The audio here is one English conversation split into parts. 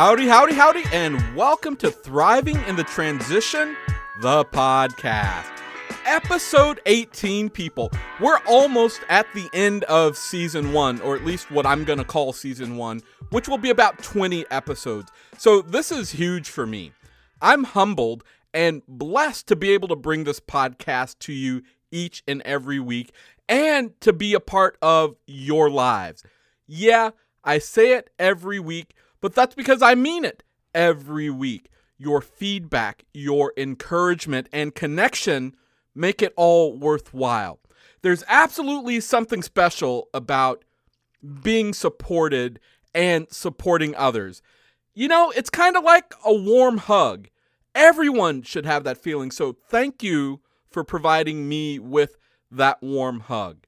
Howdy, howdy, howdy, and welcome to Thriving in the Transition, the podcast. Episode 18, people. We're almost at the end of season one, or at least what I'm going to call season one, which will be about 20 episodes. So this is huge for me. I'm humbled and blessed to be able to bring this podcast to you each and every week and to be a part of your lives. Yeah, I say it every week, but that's because I mean it every week. Your feedback, your encouragement, and connection make it all worthwhile. There's absolutely something special about being supported and supporting others. You know, it's kind of like a warm hug. Everyone should have that feeling. So, thank you for providing me with that warm hug.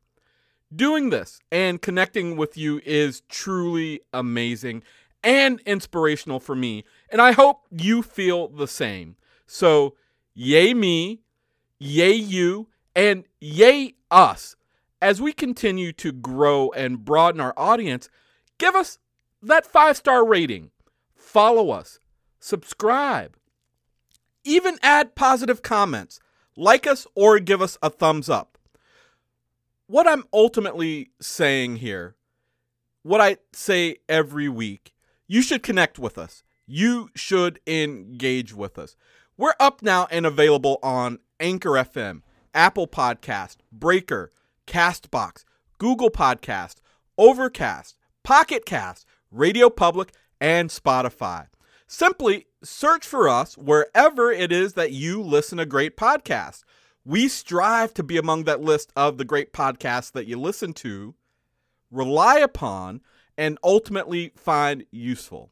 Doing this and connecting with you is truly amazing and inspirational for me, and I hope you feel the same. So, yay me, yay you, and yay us. As we continue to grow and broaden our audience, give us that five star rating, follow us, subscribe, even add positive comments, like us, or give us a thumbs up. What I'm ultimately saying here, what I say every week, you should connect with us. You should engage with us. We're up now and available on Anchor FM, Apple Podcast, Breaker, Castbox, Google Podcast, Overcast, Pocket Cast, Radio Public, and Spotify. Simply search for us wherever it is that you listen to great podcasts. We strive to be among that list of the great podcasts that you listen to, rely upon, and ultimately find useful.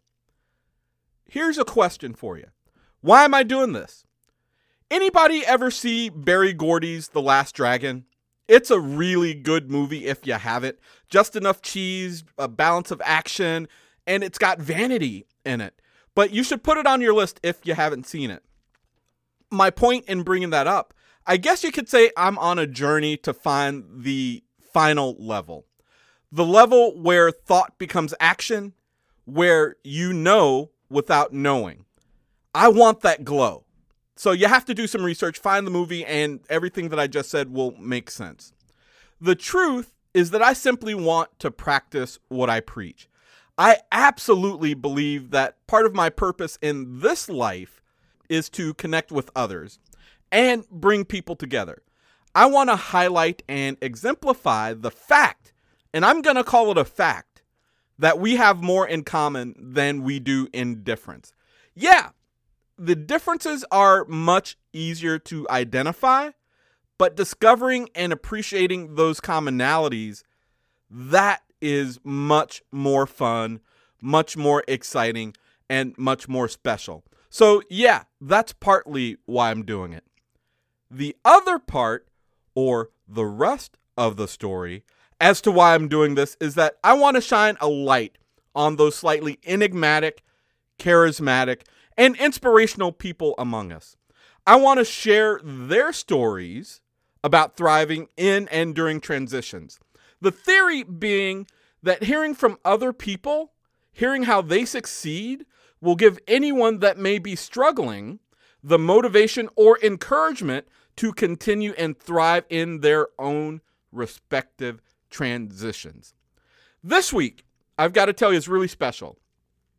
Here's a question for you. Why am I doing this? Anybody ever see Berry Gordy's The Last Dragon? It's a really good movie if you haven't. Just enough cheese, a balance of action, and it's got vanity in it. But you should put it on your list if you haven't seen it. My point in bringing that up, I guess you could say I'm on a journey to find the final level. The level where thought becomes action, where you know without knowing. I want that glow. So you have to do some research, find the movie, and everything that I just said will make sense. The truth is that I simply want to practice what I preach. I absolutely believe that part of my purpose in this life is to connect with others and bring people together. I want to highlight and exemplify the fact, and I'm going to call it a fact, that we have more in common than we do in difference. Yeah, the differences are much easier to identify, but discovering and appreciating those commonalities, that is much more fun, much more exciting, and much more special. So, yeah, that's partly why I'm doing it. The other part, or the rest of the story, as to why I'm doing this, is that I want to shine a light on those slightly enigmatic, charismatic, and inspirational people among us. I want to share their stories about thriving in and during transitions. The theory being that hearing from other people, hearing how they succeed, will give anyone that may be struggling the motivation or encouragement to continue and thrive in their own respective transitions. This week, I've got to tell you, it's really special.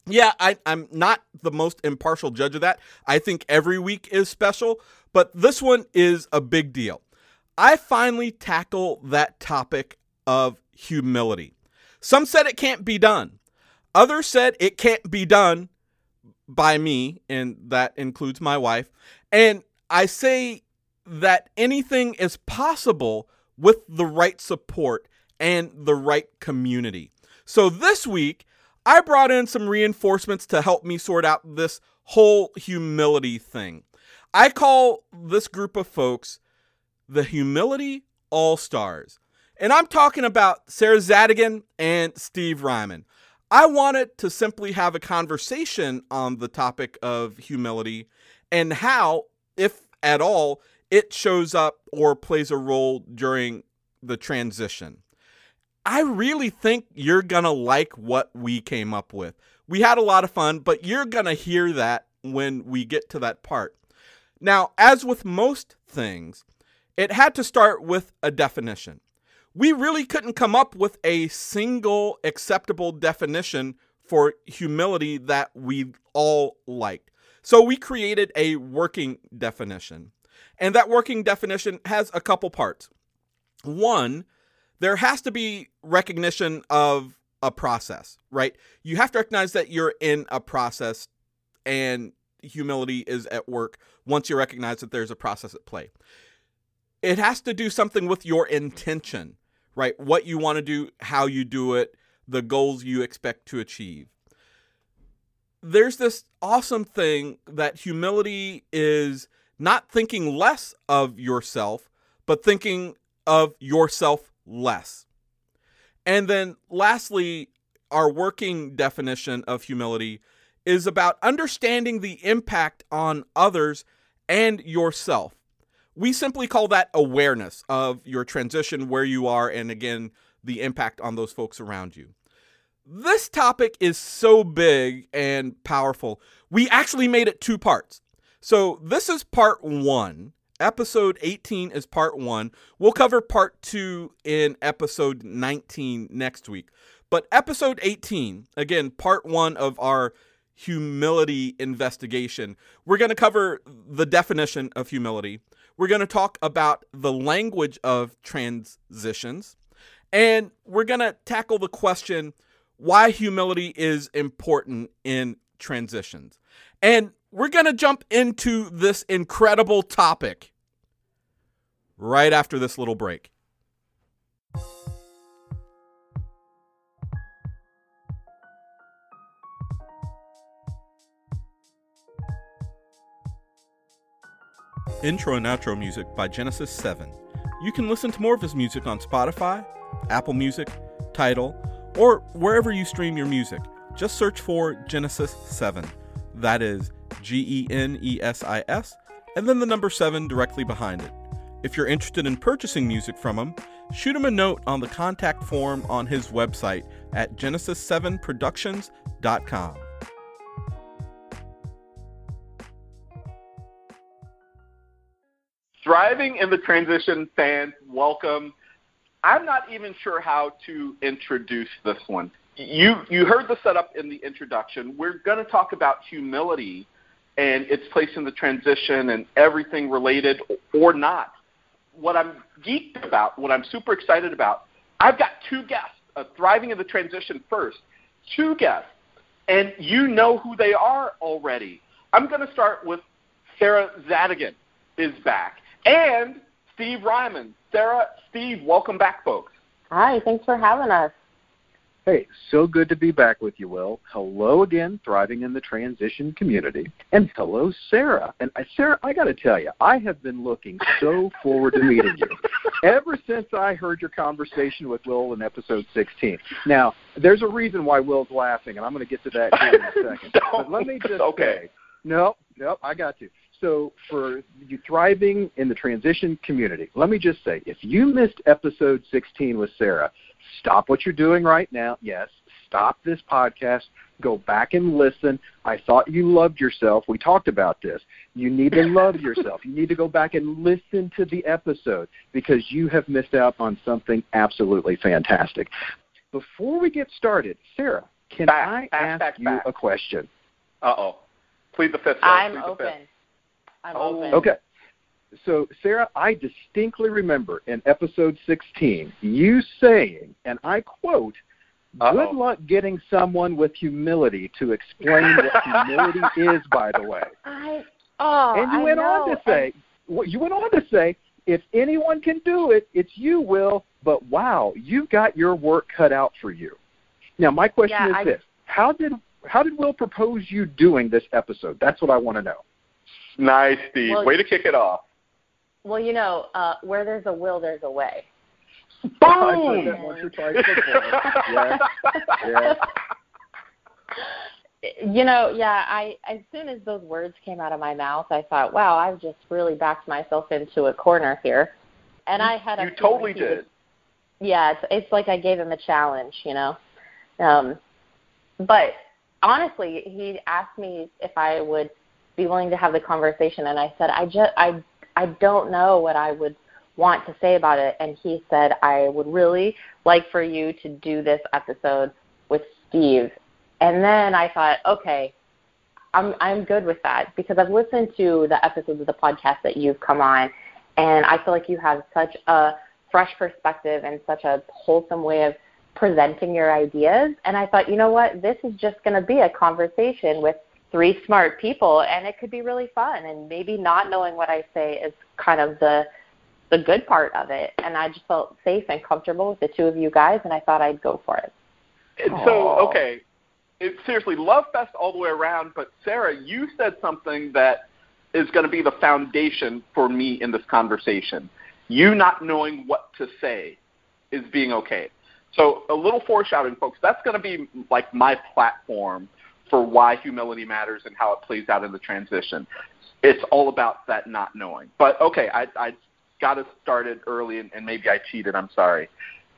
Yeah, I, am not the most impartial judge of that. I think every week is special, but this one is a big deal. I finally tackle that topic of humility. Some said it can't be done. Others said it can't be done by me, and that includes my wife. And I say that anything is possible with the right support and the right community. So this week, I brought in some reinforcements to help me sort out this whole humility thing. I call this group of folks the Humility All Stars. And I'm talking about Sarah Zadigan and Steve Reimann. I wanted to simply have a conversation on the topic of humility and how, if at all, it shows up or plays a role during the transition. I really think you're going to like what we came up with. We had a lot of fun, but you're going to hear that when we get to that part. Now, as with most things, it had to start with a definition. We really couldn't come up with a single acceptable definition for humility that we all liked. So we created a working definition. And that working definition has a couple parts. One, there has to be recognition of a process, right? You have to recognize that you're in a process and humility is at work once you recognize that there's a process at play. It has to do something with your intention, right? What you want to do, how you do it, the goals you expect to achieve. There's this awesome thing that humility is not thinking less of yourself, but thinking of yourself less. And then lastly, our working definition of humility is about understanding the impact on others and yourself. We simply call that awareness of your transition, where you are, and again, the impact on those folks around you. This topic is so big and powerful. We actually made it two parts. So, this is part one. Episode 18 is part one. We'll cover part two in episode 19 next week. But episode 18, again, part one of our humility investigation. We're going to cover the definition of humility. We're going to talk about the language of transitions. And we're going to tackle the question why humility is important in transitions. And we're going to jump into this incredible topic right after this little break. Intro and outro music by Genesis 7. You can listen to more of his music on Spotify, Apple Music, Tidal, or wherever you stream your music. Just search for Genesis 7. That is G E N E S I S, and then the number 7 directly behind it. If you're interested in purchasing music from him, shoot him a note on the contact form on his website at genesis7productions.com. Thriving in the Transition fans, welcome. I'm not even sure how to introduce this one. You you heard the setup in the introduction. We're going to talk about humility and its place in the transition and everything related or not. What I'm geeked about, what I'm super excited about, I've got two guests, thriving in the transition first, two guests, and you know who they are already. I'm going to start with Sarah Zadigan is back and Steve Reimann. Sarah, Steve, welcome back, folks. Hi, thanks for having us. Hey, so good to be back with you, Will. Hello again, thriving in the transition community. And hello, Sarah. And uh, Sarah, I got to tell you, I have been looking so forward to meeting you ever since I heard your conversation with Will in episode 16. Now, there's a reason why Will's laughing, and I'm going to get to that here in a second. but let me just okay. say, no, no, I got you so for you thriving in the transition community, let me just say, if you missed episode 16 with Sarah, stop what you're doing right now. Yes, stop this podcast. Go back and listen. I thought you loved yourself. We talked about this. You need to love yourself. You need to go back and listen to the episode because you have missed out on something absolutely fantastic. Before we get started, Sarah, can back, I back, ask back, you back. a question? Uh oh. Plead the fifth. Sarah. I'm Plead open. I'm Oh. open. Okay. So, Sarah, I distinctly remember in episode 16 you saying, and I quote, Uh-oh. Good luck getting someone with humility to explain what humility is, by the way. I oh, and you I went know. on to say, what you went on to say, if anyone can do it, it's you, Will. But wow, you've got your work cut out for you. Now, my question Yeah, is I- this: How did how did Will propose you doing this episode? That's what I want to know. Nice, Steve. Well- Way to kick it off. Well, you know, uh, where there's a will, there's a way. I've heard Boom. that once or twice before. yeah, yeah. You know, yeah. I as soon as those words came out of my mouth, I thought, wow, I've just really backed myself into a corner here. And I had a You totally he was- did. yeah, it's it's like I gave him a challenge, you know. Um, but honestly, he asked me if I would be willing to have the conversation, and I said, I just, I, I don't know what I would want to say about it. And he said, I would really like for you to do this episode with Steve. And then I thought, okay, I'm I'm good with that because I've listened to the episodes of the podcast that you've come on, and I feel like you have such a fresh perspective and such a wholesome way of presenting your ideas. And I thought, you know what, this is just going to be a conversation with three smart people, and it could be really fun. And maybe not knowing what I say is kind of the the good part of it. And I just felt safe and comfortable with the two of you guys, and I thought I'd go for it. And So okay, it, seriously, love fest all the way around. But Sarah, you said something that is going to be the foundation for me in this conversation. You not knowing what to say is being okay. So a little foreshadowing, folks. That's going to be like my platform for why humility matters and how it plays out in the transition. It's all about that not knowing. But okay, I, I got us started early, and, and maybe I cheated. I'm sorry.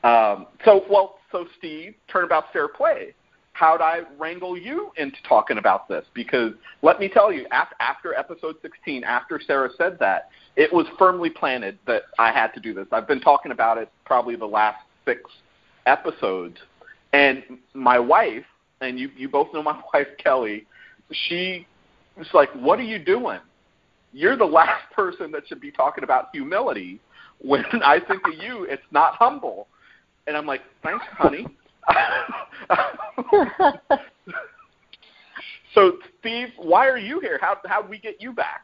Um, so well, so Steve, turnabout fair play how'd I wrangle you into talking about this? Because let me tell you, after episode 16, after Sarah said that, it was firmly planted that I had to do this. I've been talking about it probably the last six episodes. And my wife, and you, you both know my wife, Kelly, she was like, What are you doing? You're the last person that should be talking about humility when I think of you, it's not humble. And I'm like, Thanks, honey. so, Steve, why are you here? How how we get you back?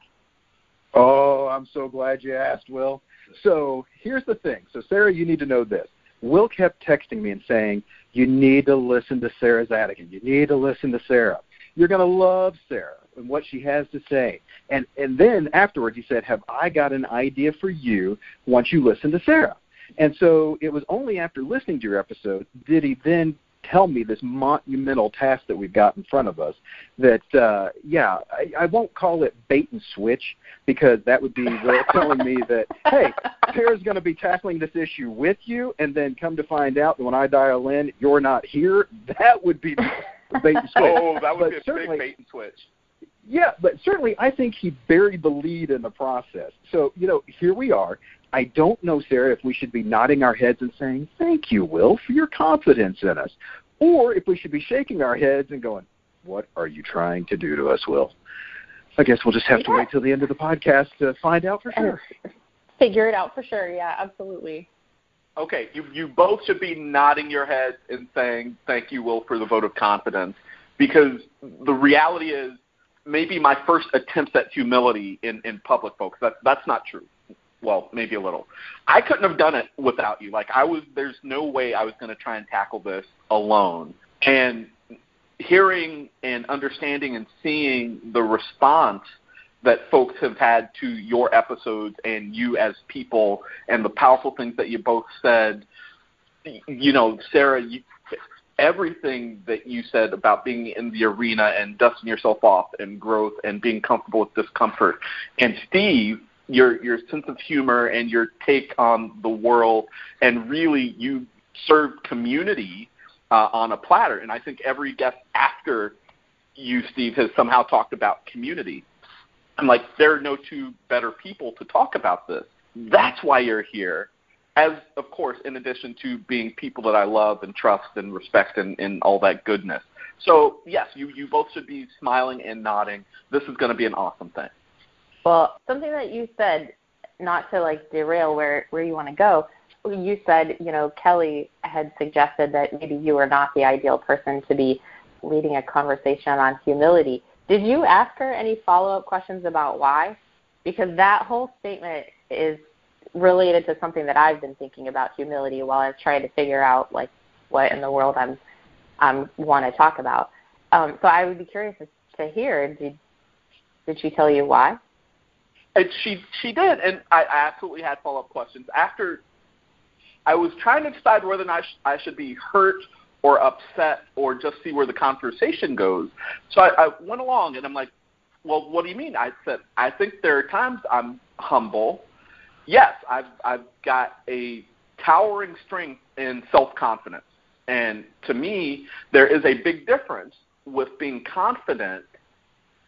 Oh, I'm so glad you asked, Will. So here's the thing. So Sarah, you need to know this. Will kept texting me and saying, "You need to listen to Sarah Zadigan. You need to listen to Sarah. You're going to love Sarah and what she has to say." And and then afterwards, he said, "Have I got an idea for you once you listen to Sarah?" And so it was only after listening to your episode did he then tell me this monumental task that we've got in front of us that uh yeah I, I won't call it bait and switch because that would be telling me that hey Sarah's going to be tackling this issue with you and then come to find out that when I dial in you're not here that would be bait and switch oh that would but be a big bait and switch yeah, but certainly I think he buried the lead in the process. So, you know, here we are. I don't know, Sarah, if we should be nodding our heads and saying, Thank you, Will, for your confidence in us. Or if we should be shaking our heads and going, What are you trying to do to us, Will? I guess we'll just have to wait till the end of the podcast to find out for sure. Figure it out for sure. Yeah, absolutely. Okay, you you both should be nodding your heads and saying thank you, Will, for the vote of confidence, because the reality is maybe my first attempts at humility in in public, folks. That that's not true well, maybe a little. I couldn't have done it without you. Like I was there's no way I was going to try and tackle this alone. And hearing and understanding and seeing the response that folks have had to your episodes and you as people and the powerful things that you both said you know sarah you, everything that you said about being in the arena and dusting yourself off and growth and being comfortable with discomfort and steve your your sense of humor and your take on the world, and really you serve community uh, on a platter. And I think every guest after you, Steve, has somehow talked about community. I'm like, there are no two better people to talk about this. That's why you're here. As of course, in addition to being people that I love and trust and respect and, and all that goodness. So yes, you you both should be smiling and nodding. This is going to be an awesome thing. Well, something that you said, not to like derail where where you want to go. You said, you know, Kelly had suggested that maybe you were not the ideal person to be leading a conversation on humility. Did you ask her any follow-up questions about why? Because that whole statement is related to something that I've been thinking about humility while I've tried to figure out like what in the world I'm um want to talk about. Um, so I would be curious to hear. Did did she tell you why? And she she did, and I, I absolutely had follow up questions after. I was trying to decide whether or not I should be hurt or upset or just see where the conversation goes. So I, I went along, and I'm like, "Well, what do you mean?" I said, "I think there are times I'm humble. Yes, I've I've got a towering strength in self confidence, and to me, there is a big difference with being confident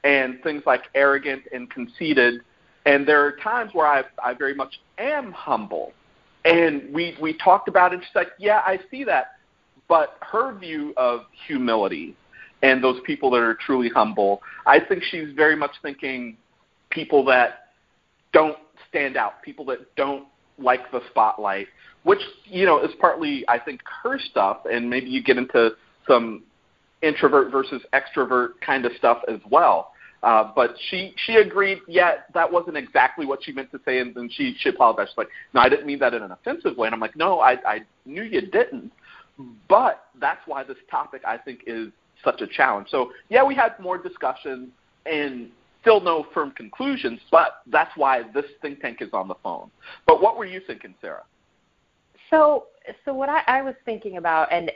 and things like arrogant and conceited. And there are times where I, I very much am humble. And we, we talked about it. She's like, yeah, I see that. But her view of humility and those people that are truly humble, I think she's very much thinking people that don't stand out, people that don't like the spotlight, which, you know, is partly, I think, her stuff. And maybe you get into some introvert versus extrovert kind of stuff as well. Uh, but she she agreed, yeah, that wasn't exactly what she meant to say, and then she she apologized. She's like, no, I didn't mean that in an offensive way. And I'm like, no, I I knew you didn't. But that's why this topic I think is such a challenge. So yeah, we had more discussion and still no firm conclusions, but that's why this think tank is on the phone. But what were you thinking, Sarah? So so what I, I was thinking about, and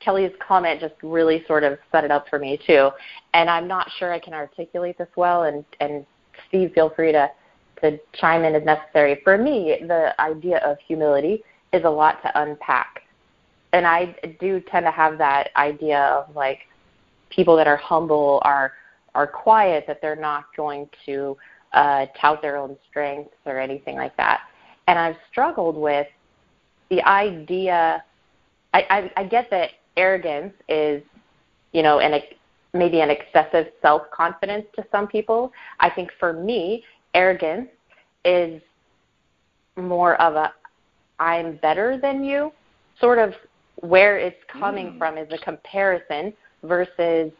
Kelly's comment just really sort of set it up for me too. And I'm not sure I can articulate this well. And and Steve, feel free to to chime in as necessary. For me, the idea of humility is a lot to unpack, and I do tend to have that idea of like people that are humble are are quiet, that they're not going to uh, tout their own strengths or anything like that. And I've struggled with the idea. I, I, I get that arrogance is, you know, an maybe an excessive self confidence to some people. I think for me, arrogance is more of a I'm better than you sort of where it's coming mm. from is a comparison versus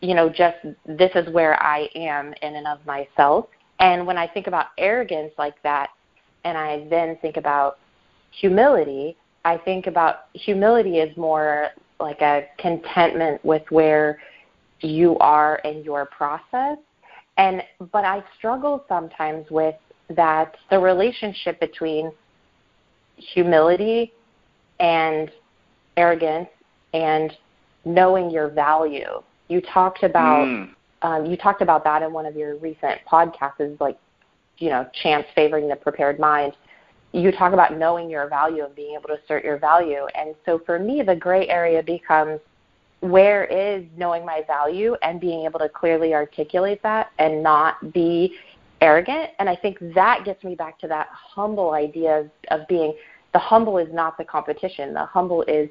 you know just this is where I am in and of myself. And when I think about arrogance like that and I then think about humility, I think about humility is more like a contentment with where you are in your process. And but I struggle sometimes with that the relationship between humility and arrogance and knowing your value. You talked about mm. um, you talked about that in one of your recent podcasts, like you know, chance favoring the prepared mind you talk about knowing your value and being able to assert your value. And so for me, the gray area becomes where is knowing my value and being able to clearly articulate that and not be arrogant. And I think that gets me back to that humble idea of, of being the humble is not the competition. The humble is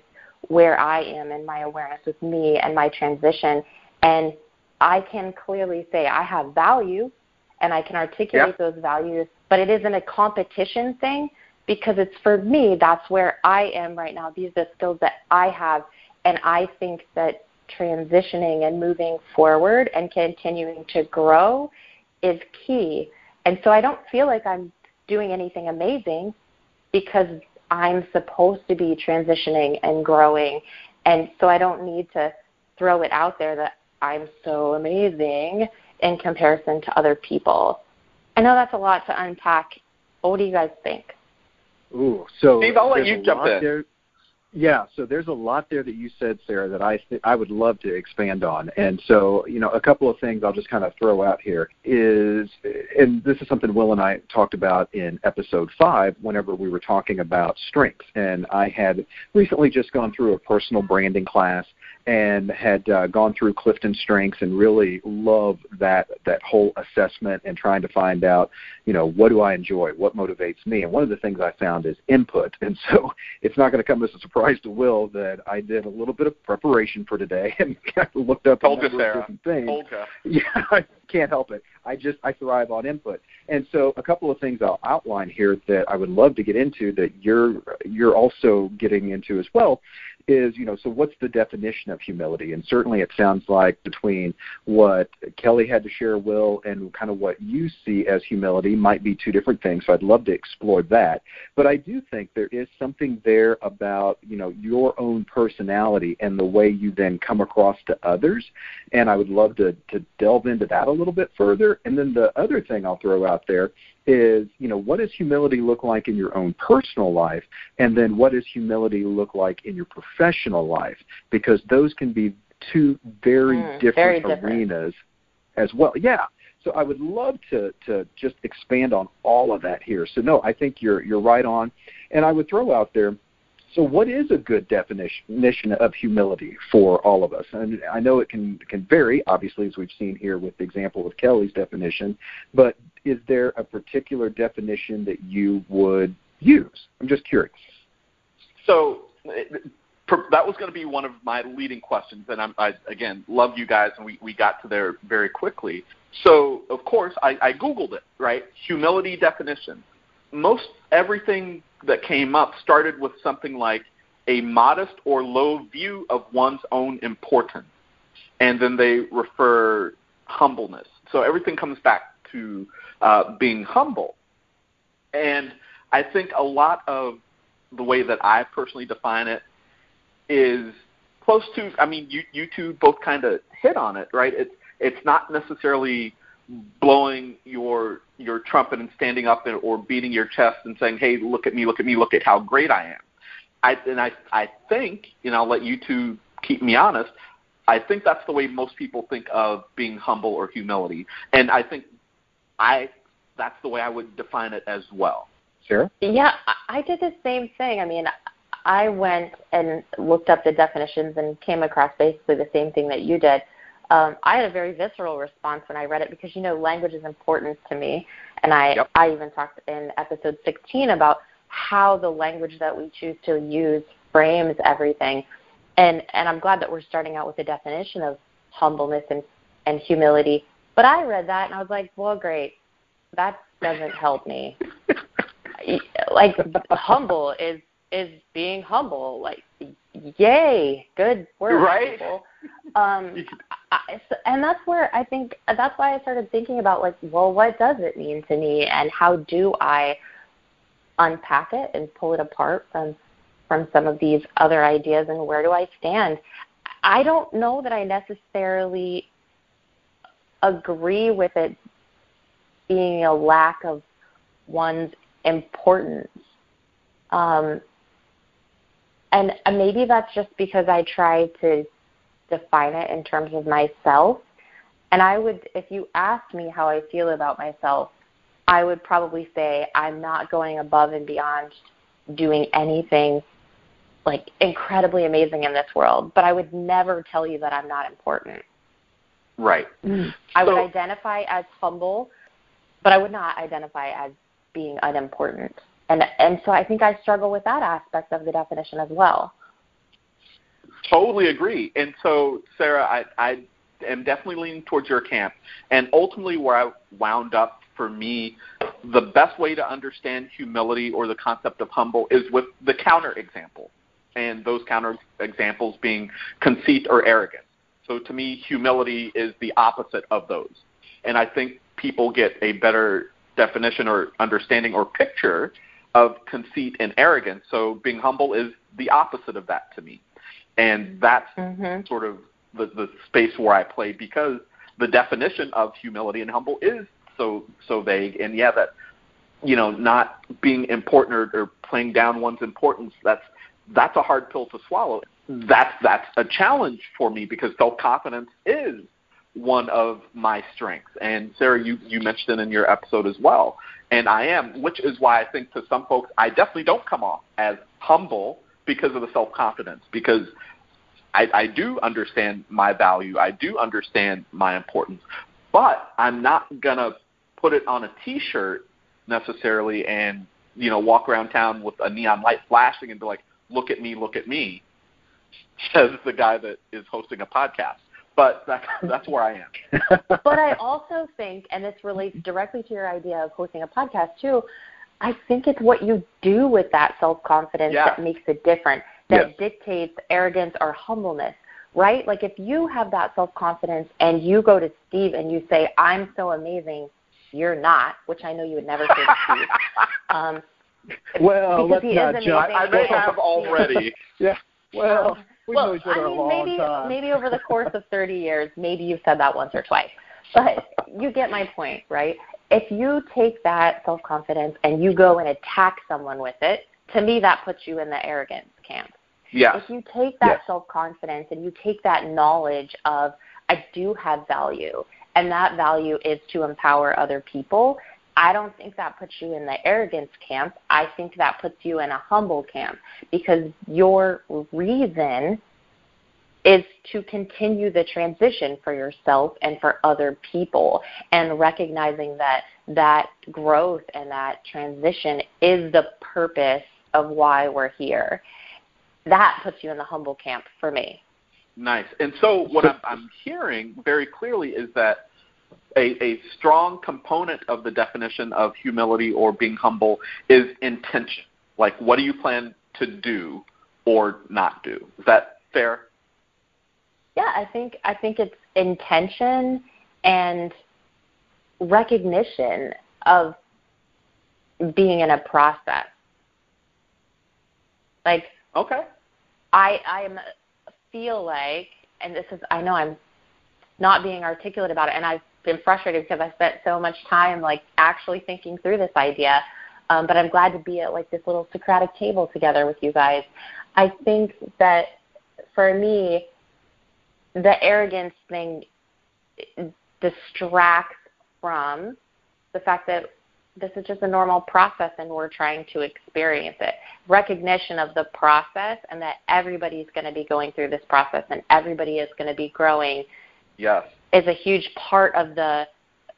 where I am and my awareness with me and my transition. And I can clearly say I have value and I can articulate those values but it isn't a competition thing because it's for me that's where i am right now. These are the skills that i have and i think that transitioning and moving forward and continuing to grow is key. And so i don't feel like i'm doing anything amazing because i'm supposed to be transitioning and growing. And so i don't need to throw it out there that i'm so amazing in comparison to other people I know that's a lot to unpack. What do you guys think? Ooh, so Steve, I'll let you jump in. There, yeah, so there's a lot there that you said, Sarah, that I th- I would love to expand on. And so, you know, a couple of things I'll just kind of throw out here is, and this is something Will and I talked about in episode five, whenever we were talking about strengths. And I had recently just gone through a personal branding class and had uh, gone through Clifton Strengths and really love that that whole assessment and trying to find out, you know, what do I enjoy, what motivates me, and one of the things I found is input. And so it's not going to come as a surprise to Will that I did a little bit of preparation for today and kind of looked up Told a number of different things. Told you. Yeah, I can't help it. I just I thrive on input. And so a couple of things I'll outline here that I would love to get into that you're you're also getting into as well is, you know, so what's the definition of humility? And certainly it sounds like between what Kelly had to share, Will, and kind of what you see as humility might be two different things. So I'd love to explore that. But I do think there is something there about, you know, your own personality and the way you then come across to others. And I would love to, to delve into that a little bit further. And then the other thing I'll throw out there is, you know, what does humility look like in your own personal life? And then what does humility look like in your professional life? Because those can be two very, mm, different, very different arenas as well. Yeah. So I would love to to just expand on all of that here. So no, I think you're you're right on, and I would throw out there So, what is a good definition of humility for all of us? And I know it can can vary, obviously, as we've seen here with the example of Kelly's definition. But is there a particular definition that you would use? I'm just curious. So that was going to be one of my leading questions, and I'm, I again love you guys, and we we got to there very quickly. So of course I, I googled it, right? Humility definition. Most everything that came up started with something like a modest or low view of one's own importance, and then they refer humbleness. So everything comes back to uh, being humble, and I think a lot of the way that I personally define it is close to. I mean, you you two both kind of hit on it, right? It's it's not necessarily blowing your your trumpet and standing up and, or beating your chest and saying, "Hey, look at me, look at me, look at how great I am." I and I I think, you know, I'll let you two keep me honest. I think that's the way most people think of being humble or humility, and I think I that's the way I would define it as well. Sarah? Yeah, I did the same thing. I mean, I went and looked up the definitions and came across basically the same thing that you did. Um, I had a very visceral response when I read it because you know language is important to me, and I yep. I even talked in episode 16 about how the language that we choose to use frames everything, and and I'm glad that we're starting out with the definition of humbleness and and humility. But I read that and I was like, well, great, that doesn't help me. like humble is is being humble. Like, yay, good work, right? People. Um, I, and that's where I think that's why I started thinking about like, well, what does it mean to me, and how do I unpack it and pull it apart from from some of these other ideas, and where do I stand? I don't know that I necessarily agree with it being a lack of one's importance. Um, and maybe that's just because I try to define it in terms of myself. And I would, if you asked me how I feel about myself, I would probably say I'm not going above and beyond doing anything like incredibly amazing in this world, but I would never tell you that I'm not important. Right. Mm. I would identify as humble, but I would not identify as being unimportant. And and so I think I struggle with that aspect of the definition as well. Totally agree. And so Sarah, I I am definitely leaning towards your camp. And ultimately where I wound up for me, the best way to understand humility or the concept of humble is with the counter example. And those counter examples being conceit or arrogance. So to me, humility is the opposite of those. And I think people get a better definition or understanding or picture of conceit and arrogance. So being humble is the opposite of that to me. And that's mm-hmm. sort of the, the space where I play because the definition of humility and humble is so so vague. And yeah, that you know, not being important or, or playing down one's importance, that's that's a hard pill to swallow. That's that's a challenge for me because self confidence is one of my strengths. And Sarah, you, you mentioned it in your episode as well. And I am, which is why I think to some folks, I definitely don't come off as humble because of the self confidence, because I, I do understand my value, I do understand my importance, but I'm not to put it on a t shirt necessarily and you know walk around town with a neon light flashing and be like look at me look at me says the guy that is hosting a podcast but that's that's where I am. but I also think, and this relates directly to your idea of hosting a podcast too. I think it's what you do with that self confidence yeah. that makes it different, that yes. dictates arrogance or humbleness, right? Like if you have that self confidence and you go to Steve and you say, "I'm so amazing," you're not, which I know you would never say to Steve. Um, well, let's not judge. I may have already. yeah. Well, um, we well, I mean, maybe time. maybe over the course of 30 years, maybe you've said that once or twice. But you get my point, right? If you take that self confidence and you go and attack someone with it, to me that puts you in the arrogance camp. Yeah. If you take that yes. self confidence and you take that knowledge of I do have value and that value is to empower other people, I don't think that puts you in the arrogance camp. I think that puts you in a humble camp because your reason is to continue the transition for yourself and for other people and recognizing that that growth and that transition is the purpose of why we're here. That puts you in the humble camp for me. Nice. And so what I'm, I'm hearing very clearly is that a, a strong component of the definition of humility or being humble is intention. Like, what do you plan to do or not do? Is that fair? Yeah, I think I think it's intention and recognition of being in a process. Like okay, I I feel like, and this is I know I'm not being articulate about it, and I've been frustrated because I spent so much time like actually thinking through this idea. Um, but I'm glad to be at like this little Socratic table together with you guys. I think that for me, the arrogance thing distracts from the fact that this is just a normal process and we're trying to experience it. Recognition of the process and that everybody's going to be going through this process and everybody is going to be growing. Yes. Is a huge part of the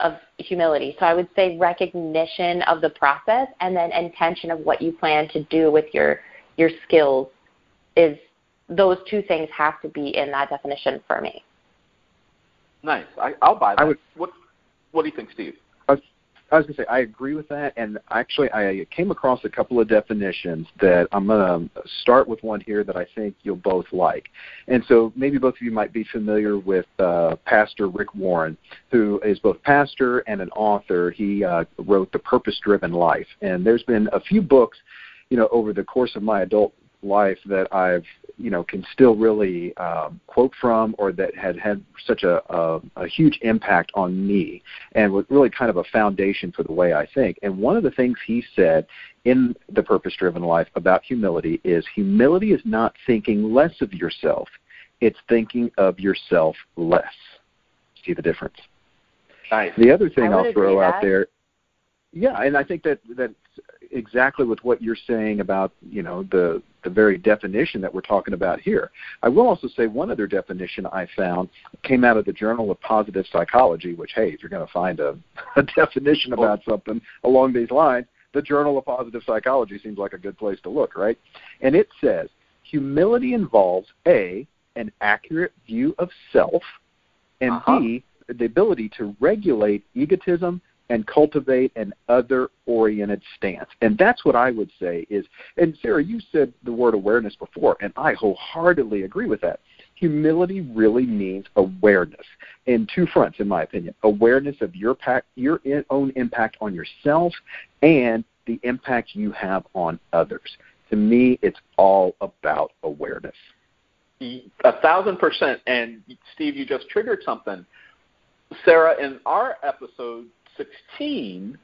of humility. So I would say recognition of the process and then intention of what you plan to do with your your skills is those two things have to be in that definition for me. Nice. I, will buy that. Would, what What do you think, Steve? I was, going to say I agree with that, and actually I came across a couple of definitions that I'm going to start with one here that I think you'll both like. And so maybe both of you might be familiar with uh, Pastor Rick Warren, who is both pastor and an author. He uh, wrote The Purpose Driven Life, and there's been a few books, you know, over the course of my adult life that I've you know can still really um, quote from or that had had such a, a, a huge impact on me and was really kind of a foundation for the way I think. And one of the things he said in the purpose driven life about humility is humility is not thinking less of yourself, it's thinking of yourself less. See the difference? Nice. The other thing I'll throw out that. there yeah, and I think that that exactly with what you're saying about you know the the very definition that we're talking about here. I will also say one other definition I found came out of the Journal of Positive Psychology, which hey, if you're going to find a, a definition about something along these lines, the Journal of Positive Psychology seems like a good place to look, right? And it says humility involves a an accurate view of self, and uh-huh. b the ability to regulate egotism and cultivate an other oriented stance. And that's what I would say is and Sarah, you said the word awareness before, and I wholeheartedly agree with that. Humility really means awareness in two fronts, in my opinion. Awareness of your, pack, your own impact on yourself and the impact you have on others. To me, it's all about awareness. A thousand percent. And Steve, you just triggered something. Sarah, in our episode 16,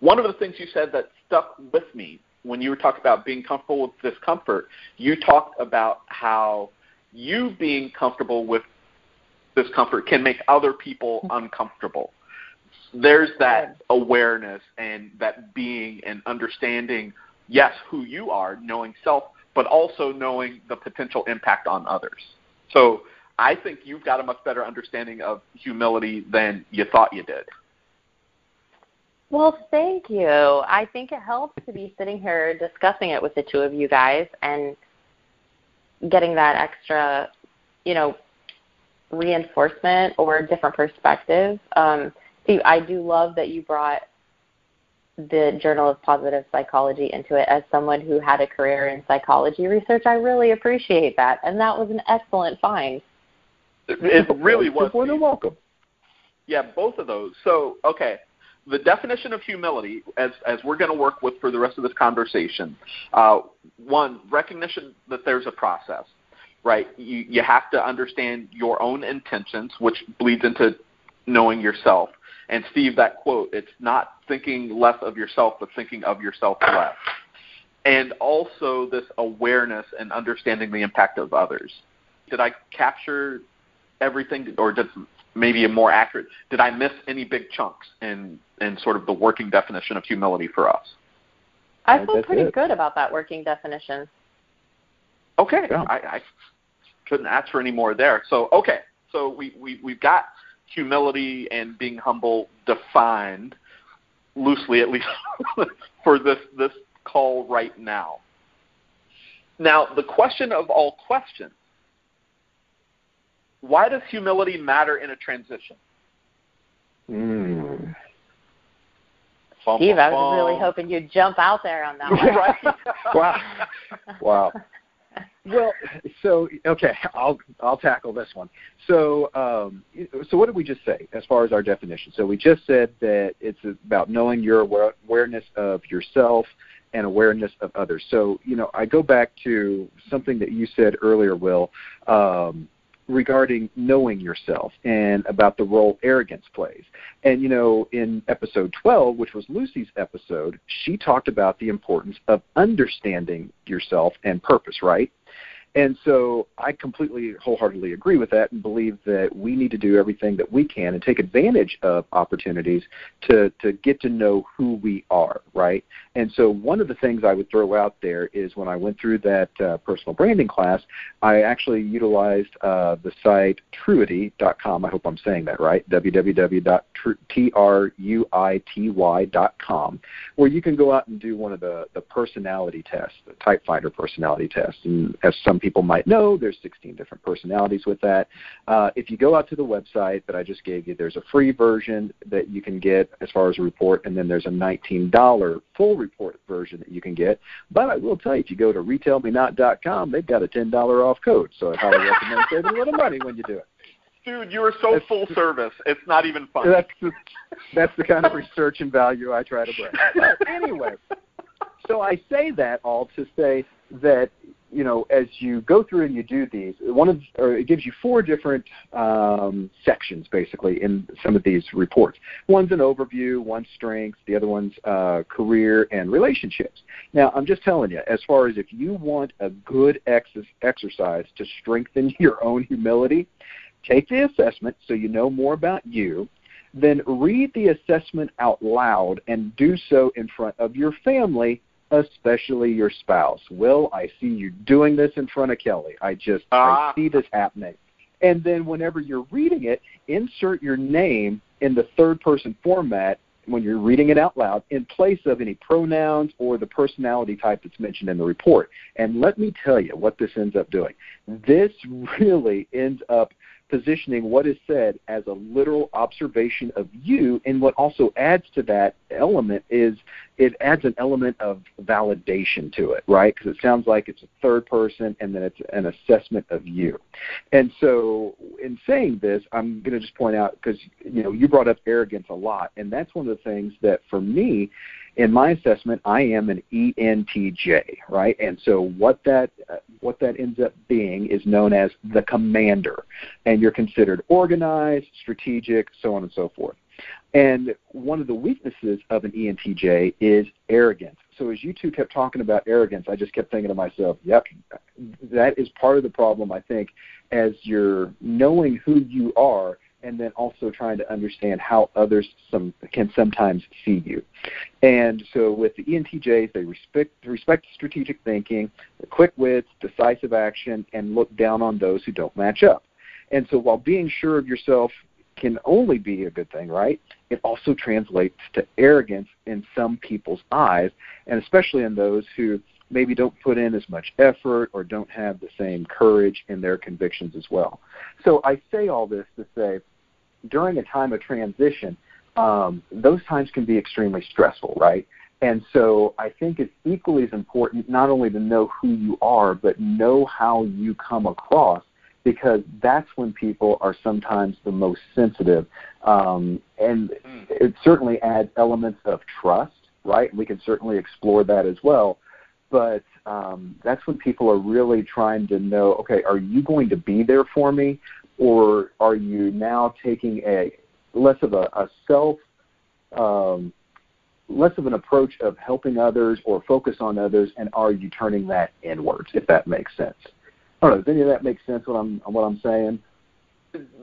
one of the things you said that stuck with me when you were talking about being comfortable with discomfort, you talked about how you being comfortable with discomfort can make other people mm-hmm. uncomfortable. There's that awareness and that being and understanding, yes, who you are, knowing self, but also knowing the potential impact on others. So I think you've got a much better understanding of humility than you thought you did. Well, thank you. I think it helps to be sitting here discussing it with the two of you guys and getting that extra, you know, reinforcement or different perspective. Um, Steve, I do love that you brought the Journal of Positive Psychology into it as someone who had a career in psychology research. I really appreciate that, and that was an excellent find. It, it really was. More than welcome. Yeah, both of those. So, okay, the definition of humility, as, as we're going to work with for the rest of this conversation, uh, one, recognition that there's a process, right? You, you have to understand your own intentions, which bleeds into knowing yourself. And Steve, that quote, it's not thinking less of yourself, but thinking of yourself less. And also this awareness and understanding the impact of others. Did I capture everything, or did maybe a more accurate. Did I miss any big chunks in in sort of the working definition of humility for us? I feel That's pretty it. good about that working definition. Okay, Yeah. I, I couldn't ask for any more there. So okay, so we, we we've got humility and being humble defined loosely, at least for this this call right now. Now, the question of all questions: Why does humility matter in a transition? Mm. Bum, Steve, bum, I was really hoping you'd jump out there on that one. right. Wow. Wow. Well, so okay, I'll I'll tackle this one. So, um, so what did we just say as far as our definition? So we just said that it's about knowing your aware- awareness of yourself and awareness of others. So, you know, I go back to something that you said earlier, Will, um, regarding knowing yourself and about the role arrogance plays. And you know, in episode 12, which was Lucy's episode, she talked about the importance of understanding yourself and purpose, right? And so I completely wholeheartedly agree with that and believe that we need to do everything that we can and take advantage of opportunities to, to get to know who we are, right? And so one of the things I would throw out there is when I went through that uh, personal branding class, I actually utilized uh, the site truity.com. I hope I'm saying that right, www.truity.com, where you can go out and do one of the, the personality tests, the type finder personality test. And as some people might know, there's 16 different personalities with that. Uh, if you go out to the website that I just gave you, there's a free version that you can get as far as a report, and then there's a $19 full report version that you can get. But I will tell you, if you go to retailmenot.com, they've got a $10 off code. So I highly recommend saving a little money when you do it. Dude, you are so That's- full service. It's not even funny. That's the, that's the kind of research and value I try to bring. But anyway, so I say that all to say that you know as you go through and you do these, one of or it gives you four different um, sections basically in some of these reports. One's an overview, one's strengths, the other one's uh, career and relationships. Now I'm just telling you, as far as if you want a good ex- exercise to strengthen your own humility, take the assessment so you know more about you then read the assessment out loud and do so in front of your family, especially your spouse. Will, I see you doing this in front of Kelly. I just Ah. I see this happening. And then whenever you're reading it, insert your name in the third person format when you're reading it out loud in place of any pronouns or the personality type that's mentioned in the report. And let me tell you what this ends up doing. This really ends up positioning what is said as a literal observation of you. And what also adds to that element is it adds an element of validation to it right? Because it sounds like it's a third person and then it's an assessment of you. And so in saying this i'm going to just point out because you know you brought up arrogance a lot. And that's one of the things that for me in my assessment, I am an ENTJ, right? And so what that uh, what that ends up being is known as the commander, and you're considered organized, strategic, so on and so forth. And one of the weaknesses of an ENTJ is arrogance. So as you two kept talking about arrogance, I just kept thinking to myself, yep, that is part of the problem, I think, as you're knowing who you are and then also trying to understand how others some, can sometimes see you. And so with the ENTJs, they respect, respect strategic thinking, quick wits, decisive action, and look down on those who don't match up. And so while being sure of yourself can only be a good thing, right? It also translates to arrogance in some people's eyes, and especially in those who maybe don't put in as much effort or don't have the same courage in their convictions as well. So I say all this to say, during a time of transition, um, those times can be extremely stressful, right? And so I think it's equally as important not only to know who you are, but know how you come across because that's when people are sometimes the most sensitive. Um, and it certainly adds elements of trust, right? We can certainly explore that as well. But um, that's when people are really trying to know, okay, are you going to be there for me, or are you now taking a less of a, a self, um, less of an approach of helping others or focus on others, and are you turning that inwards? If that makes sense. I don't know. Does any of that make sense? What I'm what I'm saying?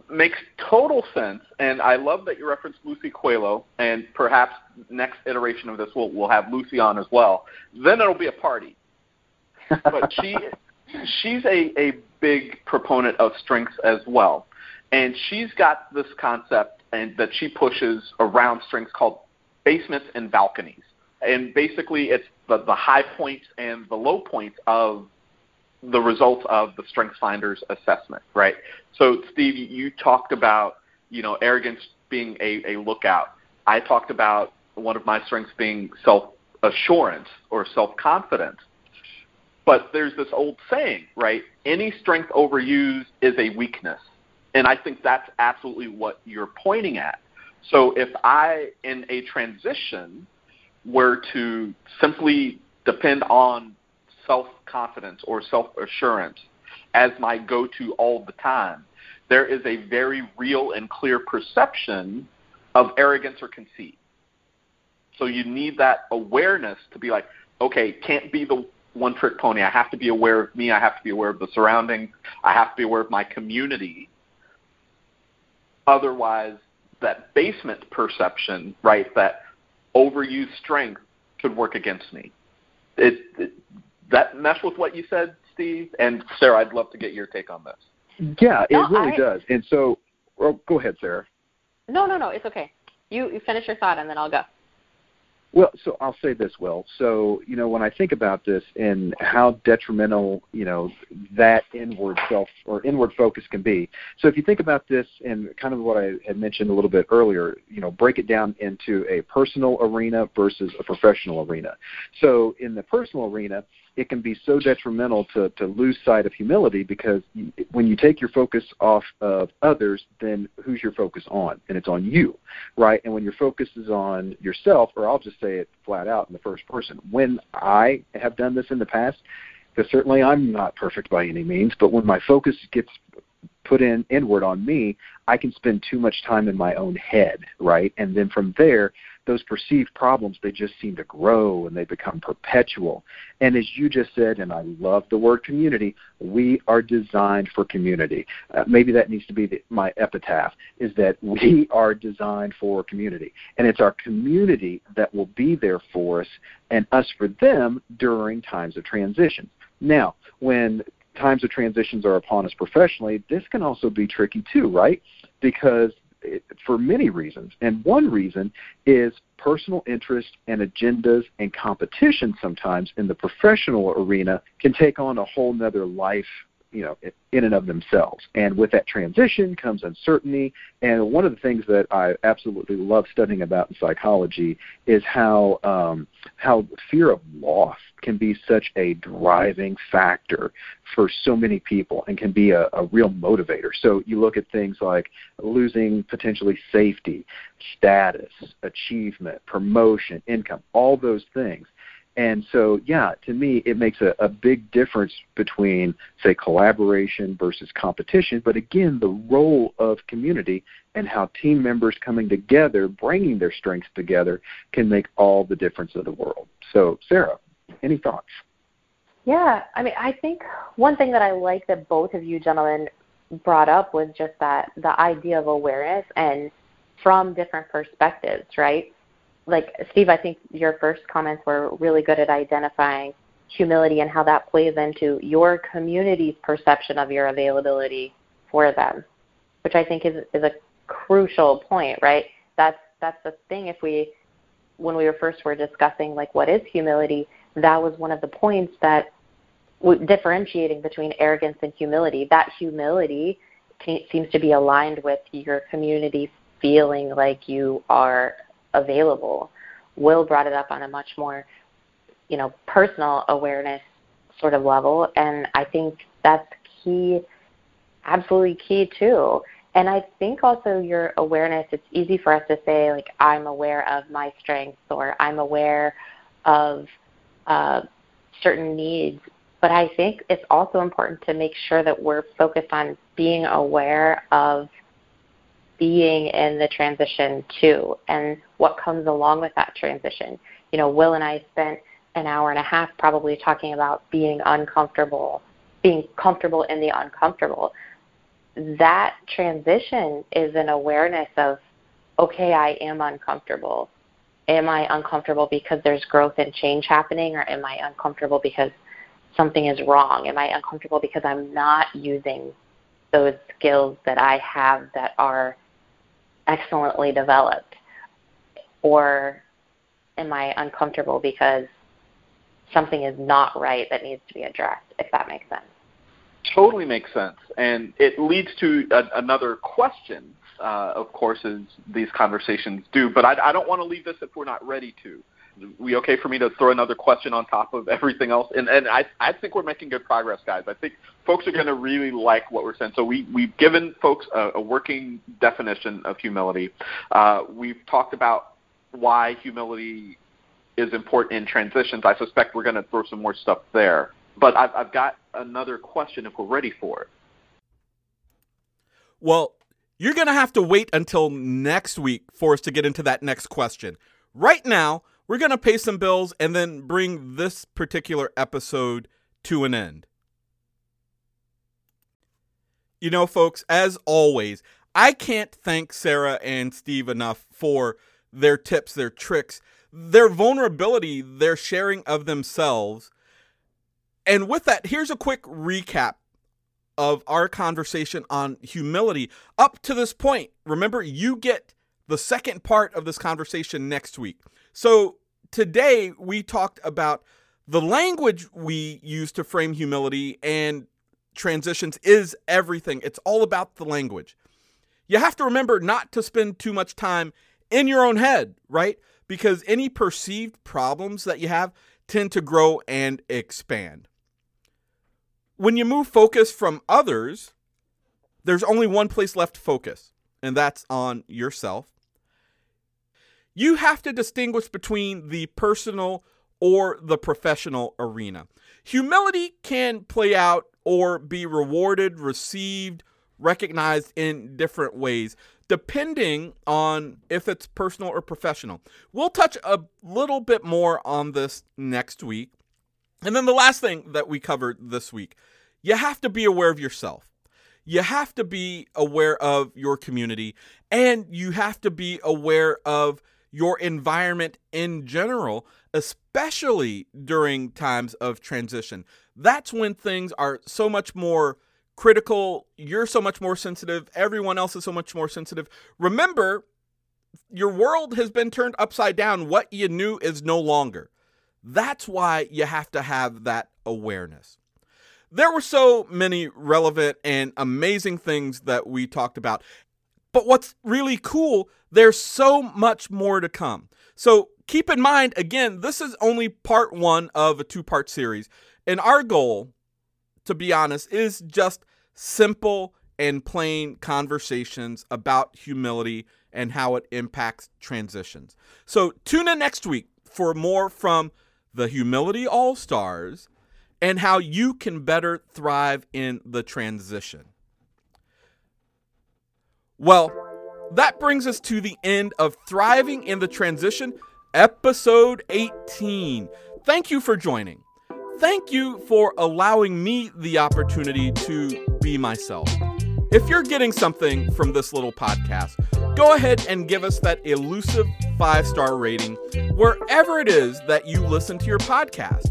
makes total sense, and I love that you referenced Lucy Coelho, and perhaps next iteration of this we'll we'll have Lucy on as well. Then it'll be a party. But she she's a a big proponent of strengths as well, and she's got this concept and that she pushes around strengths called basements and balconies, and basically it's the the high points and the low points of the results of the Strengths Finders assessment, right? So, Steve, you talked about you know arrogance being a, a lookout. I talked about one of my strengths being self assurance or self confidence. But there's this old saying, right? Any strength overused is a weakness. And I think that's absolutely what you're pointing at. So if I, in a transition, were to simply depend on self confidence or self assurance as my go to all the time, there is a very real and clear perception of arrogance or conceit. So you need that awareness to be like, okay, can't be the one trick pony. I have to be aware of me. I have to be aware of the surroundings. I have to be aware of my community. Otherwise, that basement perception, right, that overused strength could work against me. It, it that mesh with what you said, Steve and Sarah. I'd love to get your take on this. Yeah, it really I- does. And so, well, go ahead, Sarah. No, no, no. It's okay. You you finish your thought and then I'll go. Well, so I'll say this, Will. So, you know, when I think about this and how detrimental, you know, that inward self or inward focus can be. So if you think about this and kind of what I had mentioned a little bit earlier, you know, break it down into a personal arena versus a professional arena. So in the personal arena, it can be so detrimental to, to lose sight of humility because when you take your focus off of others, then who's your focus on? And it's on you, right? And when your focus is on yourself, or I'll just say it flat out in the first person, when I have done this in the past, because certainly I'm not perfect by any means, but when my focus gets put in inward on me, I can spend too much time in my own head, right? And then from there, those perceived problems they just seem to grow and they become perpetual. And as you just said, and I love the word community, we are designed for community. Uh, maybe that needs to be the, my epitaph: is that we are designed for community, and it's our community that will be there for us and us for them during times of transition. Now, when times of transitions are upon us professionally, this can also be tricky too, right? Because for many reasons, and one reason is personal interest and agendas and competition sometimes in the professional arena can take on a whole nother life you know in and of themselves. And with that transition comes uncertainty. And one of the things that i absolutely love studying about in psychology is how um, how fear of loss can be such a driving factor for so many people and can be a, a real motivator. So you look at things like losing potentially safety status achievement promotion income all those things and so, yeah, to me, it makes a, a big difference between, say, collaboration versus competition. But again, the role of community and how team members coming together, bringing their strengths together, can make all the difference in the world. So, Sarah, any thoughts? Yeah, I mean, I think one thing that I like that both of you gentlemen brought up was just that the idea of awareness and from different perspectives, right? Like Steve, I think your first comments were really good at identifying humility and how that plays into your community's perception of your availability for them, which I think is is a crucial point, right? That's that's the thing. If we, when we were first were discussing like what is humility, that was one of the points that differentiating between arrogance and humility. That humility seems to be aligned with your community feeling like you are available. Will brought it up on a much more, you know, personal awareness sort of level, and I think that's key, absolutely key too. And I think also your awareness, it's easy for us to say, like, I'm aware of my strengths or I'm aware of uh, certain needs. But I think it's also important to make sure that we're focused on being aware of being in the transition too and what comes along with that transition. You know, Will and I spent an hour and a half probably talking about being uncomfortable, being comfortable in the uncomfortable. that transition is an awareness of, okay, I am uncomfortable. Am I uncomfortable because there's growth and change happening, or am I uncomfortable because something is wrong? Am I uncomfortable because I'm not using those skills that I have that are excellently developed? Or am I uncomfortable because something is not right that needs to be addressed, if that makes sense? Totally makes sense. And it leads to a, another question, uh, of course, as these conversations do. But I, I don't want to leave this if we're not ready to. We okay for me to throw another question on top of everything else? And, and I, I think we're making good progress, guys. I think folks are going to really like what we're saying. So we, we've given folks a, a working definition of humility. Uh, we've talked about why humility is important in transitions. I suspect we're going to throw some more stuff there. But I've, I've got another question if we're ready for it. Well, you're going to have to wait until next week for us to get into that next question. Right now, we're going to pay some bills and then bring this particular episode to an end. You know, folks, as always, I can't thank Sarah and Steve enough for their tips, their tricks, their vulnerability, their sharing of themselves. And with that, here's a quick recap of our conversation on humility up to this point. Remember, you get the second part of this conversation next week. So today we talked about the language we use to frame humility and transitions is everything. It's all about the language. You have to remember not to spend too much time in your own head, right? Because any perceived problems that you have tend to grow and expand. When you move focus from others, there's only one place left to focus, and that's on yourself. You have to distinguish between the personal or the professional arena. Humility can play out or be rewarded, received, recognized in different ways depending on if it's personal or professional. We'll touch a little bit more on this next week. And then the last thing that we covered this week you have to be aware of yourself. You have to be aware of your community and you have to be aware of your environment in general, especially during times of transition. That's when things are so much more critical. You're so much more sensitive. Everyone else is so much more sensitive. Remember, your world has been turned upside down. What you knew is no longer. That's why you have to have that awareness. There were so many relevant and amazing things that we talked about. But what's really cool, there's so much more to come. So keep in mind, again, this is only part one of a two part series. And our goal to be honest, is just simple and plain conversations about humility and how it impacts transitions. So tune in next week for more from the Humility All Stars and how you can better thrive in the transition. Well, that brings us to the end of Thriving in the Transition, episode 18. Thank you for joining. Thank you for allowing me the opportunity to be myself. If you're getting something from this little podcast, go ahead and give us that elusive five star rating wherever it is that you listen to your podcast.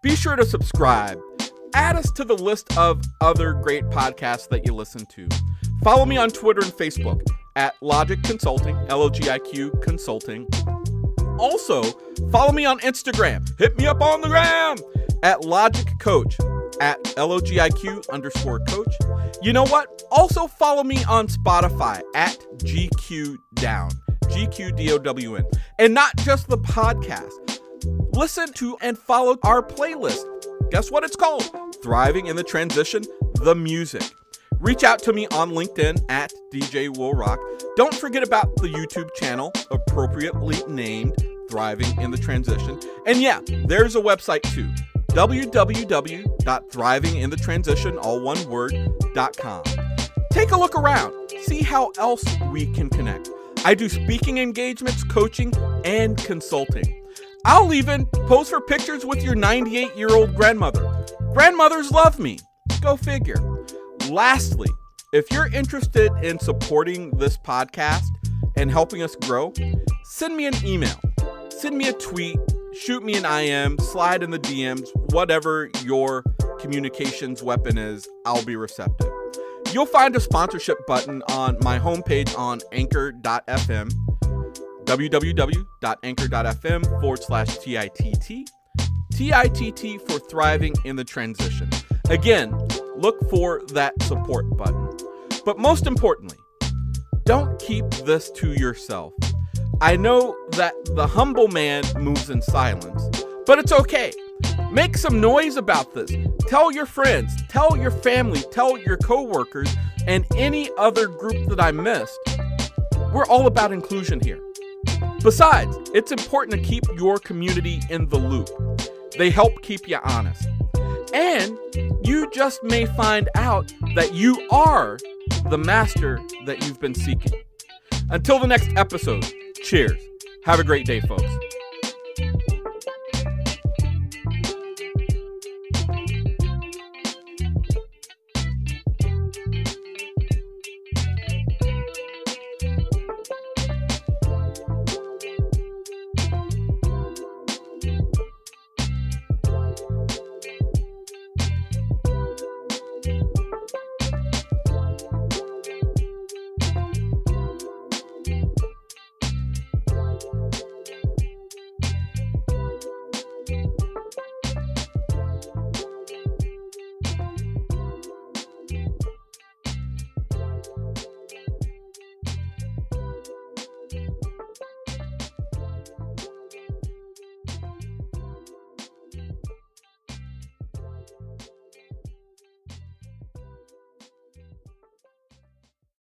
Be sure to subscribe. Add us to the list of other great podcasts that you listen to. Follow me on Twitter and Facebook at LogiQ Consulting, L O G I Q Consulting. Also, follow me on Instagram. Hit me up on the gram at LogiQ Coach, at L-O-G-I-Q underscore coach. You know what? Also follow me on Spotify at GQ Down, G-Q-D-O-W-N. And not just the podcast. Listen to and follow our playlist. Guess what it's called? Thriving in the Transition, the music. Reach out to me on LinkedIn at DJ Will Rock. Don't forget about the YouTube channel, appropriately named Thriving in the Transition. And yeah, there's a website too www.thrivinginthetransition, all one word.com. Take a look around, see how else we can connect. I do speaking engagements, coaching, and consulting. I'll even pose for pictures with your 98 year old grandmother. Grandmothers love me. Go figure. Lastly, If you're interested in supporting this podcast and helping us grow, send me an email, send me a tweet, shoot me an IM, slide in the DMs, whatever your communications weapon is, I'll be receptive. You'll find a sponsorship button on my homepage on anchor.fm, www.anchor.fm forward slash TITT, TITT for thriving in the transition. Again, look for that support button. But most importantly, don't keep this to yourself. I know that the humble man moves in silence, but it's okay. Make some noise about this. Tell your friends, tell your family, tell your coworkers, and any other group that I missed. We're all about inclusion here. Besides, it's important to keep your community in the loop. They help keep you honest. And you just may find out that you are the master that you've been seeking. Until the next episode, cheers. Have a great day, folks.